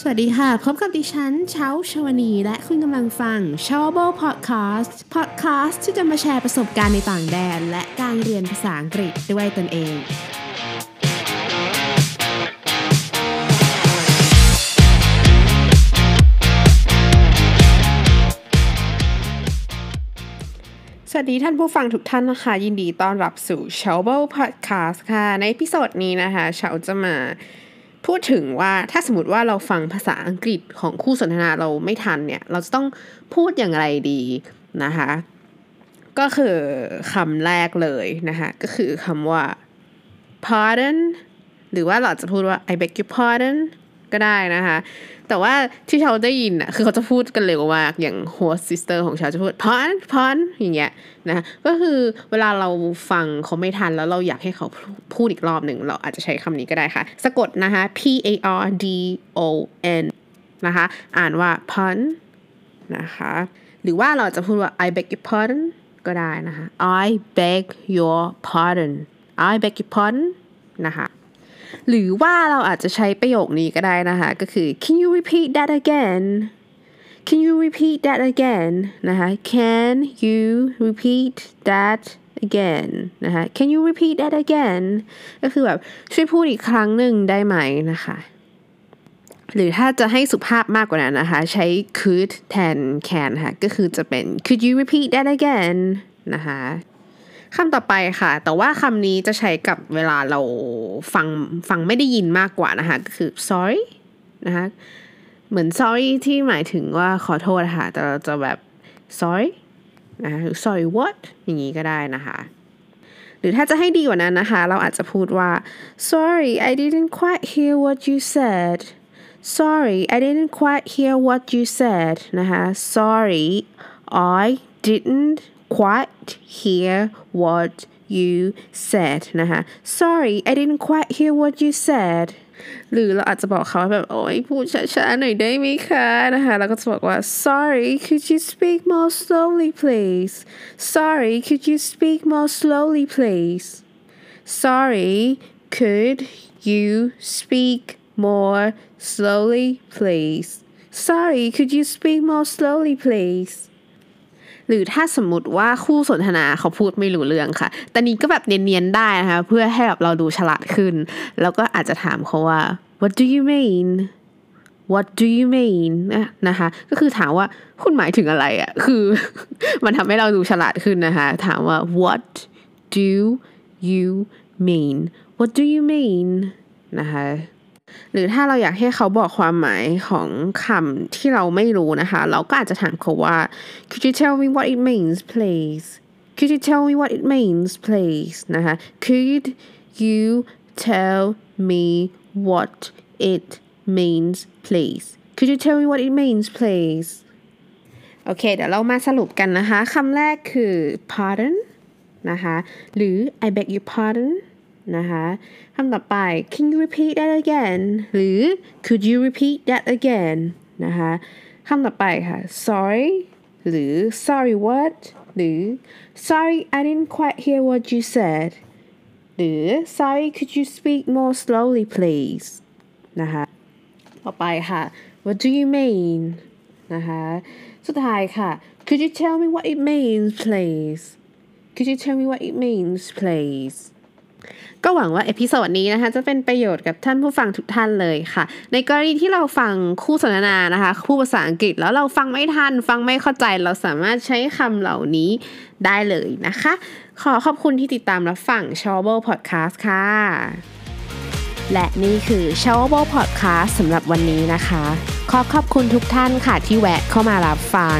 สวัสดีค่ะ พบกับดิฉันเช้าชวนี และคุณกำลังฟัง s h o w a b l e Podcast Podcast ที่จะมาแชร์ประสบการณ์ในต่างแดน และการเรียนภาษาอังกฤษด้วยตนเองสวัสดีท่านผู้ฟังทุกท่านนะคะ ยินดีต้อนรับสู่ s h o w b l e Podcast ค่ะ ในพิโซดนี้นะคะเชาจะมา พูดถึงว่าถ้าสมมติว่าเราฟังภาษาอังกฤษของคู่สนทนาเราไม่ทันเนี่ย เราจะต้องพูดอย่างไรดีนะคะ ก็คือคำแรกเลยนะคะก็คือคำว่า pardon หรือว่าเราจะพูดว่า I beg your pardon ก็ได้นะคะ แต่ว่าที่เขาได้ยินอะคือเขาจะพูดกันเร็วมากอย่าง host sister ของเขาจะพูด pardon pardon อย่างเงี้ยนะก็คือเวลาเราฟังเขาไม่ทันแล้วเราอยากให้เขาพูดอีกรอบหนึ่งเราอาจจะใช้คำนี้ก็ได้ค่ะ สะกดนะคะ P A R D O N นะคะ อ่านว่า pardon นะคะ หรือว่าเราจะพูดว่า I beg your pardon ก็ได้นะคะ I beg your pardon I beg your pardon นะคะ หรือว่าเราอาจจะใช้ประโยคนี้ก็ได้นะคะ ก็คือ can you repeat that again can you repeat that again นะคะ can you repeat that again นะคะ can you repeat that again ก็คือแบบช่วยพูดอีกครั้งหนึ่งได้ไหมนะคะ หรือถ้าจะให้สุภาพมากกว่านั้นนะคะ ใช้ could แทน can ค่ะ ก็คือจะเป็น could you repeat that again นะคะ คำต่อไปค่ะ แต่ว่าคำนี้จะใช้กับเวลาเราฟังฟังไม่ได้ยินมากกว่านะคะก็คือ sorry นะคะเหมือน sorry ที่หมายถึงว่าขอโทษค่ะ แต่เราจะแบบ sorry นะคะหรือ sorry what อย่างนี้ก็ได้นะคะ หรือถ้าจะให้ดีกว่านั้นนะคะ เราอาจจะพูดว่า sorry I didn't quite hear what you said sorry I didn't quite hear what you said นะคะ sorry I didn't quite hear what you said นะคะ sorry I didn't quite hear what you said หรือเราอาจจะบอกเขาแบบโอ้ยพูดช้าๆหน่อยได้ไหมคะนะคะแล้วก็จะบอกว่า sorry could you speak more slowly please sorry could you speak more slowly please sorry could you speak more slowly please sorry could you speak more slowly please หรือถ้าสมมติว่าคู่สนทนาเขาพูดไม่รู้เรื่องค่ะ แต่นี้ก็แบบเนียนๆได้นะคะ เพื่อให้แบบเราดูฉลาดขึ้น แล้วก็อาจจะถามเขาว่า what do you mean what do you mean นะคะ ก็คือถามว่าคุณหมายถึงอะไรอะ่ะ คือ มันทำให้เราดูฉลาดขึ้นนะคะ ถามว่า what do you mean what do you mean นะคะ หรือถ้าเราอยากให้เขาบอกความหมายของคำที่เราไม่รู้นะคะ เราก็อาจจะถามเขาว่า could you tell me what it means please could you tell me what it means please นะคะ could you tell me what it means please could you tell me what it means please โอเค เดี๋ยวเรามาสรุปกันนะคะ คำแรกคือ pardon นะคะ หรือ I beg your pardon นะคะคำต่อไป can you repeat that again หรือ could you repeat that again นะคะคำต่อไปค่ะ sorry หรือ sorry what หรือ sorry I didn't quite hear what you said หรือ sorry could you speak more slowly please นะคะต่อไปค่ะ what do you mean นะคะสุดท้ายค่ะ could you tell me what it means please could you tell me what it means please ก็หวังว่า episode นี้นะคะจะเป็นประโยชน์กับท่านผู้ฟังทุกท่านเลยค่ะ ในกรณีที่เราฟังคู่สนทนานะคะ คู่ภาษาอังกฤษแล้วเราฟังไม่ทัน ฟังไม่เข้าใจเราสามารถใช้คำเหล่านี้ได้เลยนะคะ ขอขอบคุณที่ติดตามรับฟัง s h o w a b l e Podcast ค่ะ และนี่คือ s h o w a b l e Podcast สำหรับวันนี้นะคะ ขอขอบคุณทุกท่านค่ะที่แวะเข้ามารับฟัง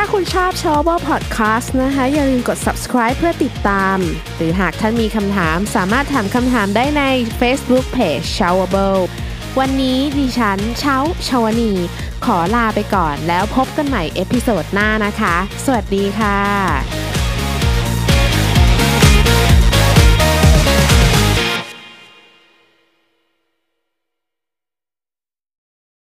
ถ้าคุณชอบ s h o w a b l e Podcast นะคะ อย่าลืมกด subscribe เพื่อติดตาม หรือหากท่านมีคำถามสามารถถามคำถามได้ใน Facebook Page s h o w a b l e วันนี้ดิฉันเช้าชาวนี ขอลาไปก่อนแล้วพบกันใหม่ episode หน้านะคะ สวัสดีค่ะ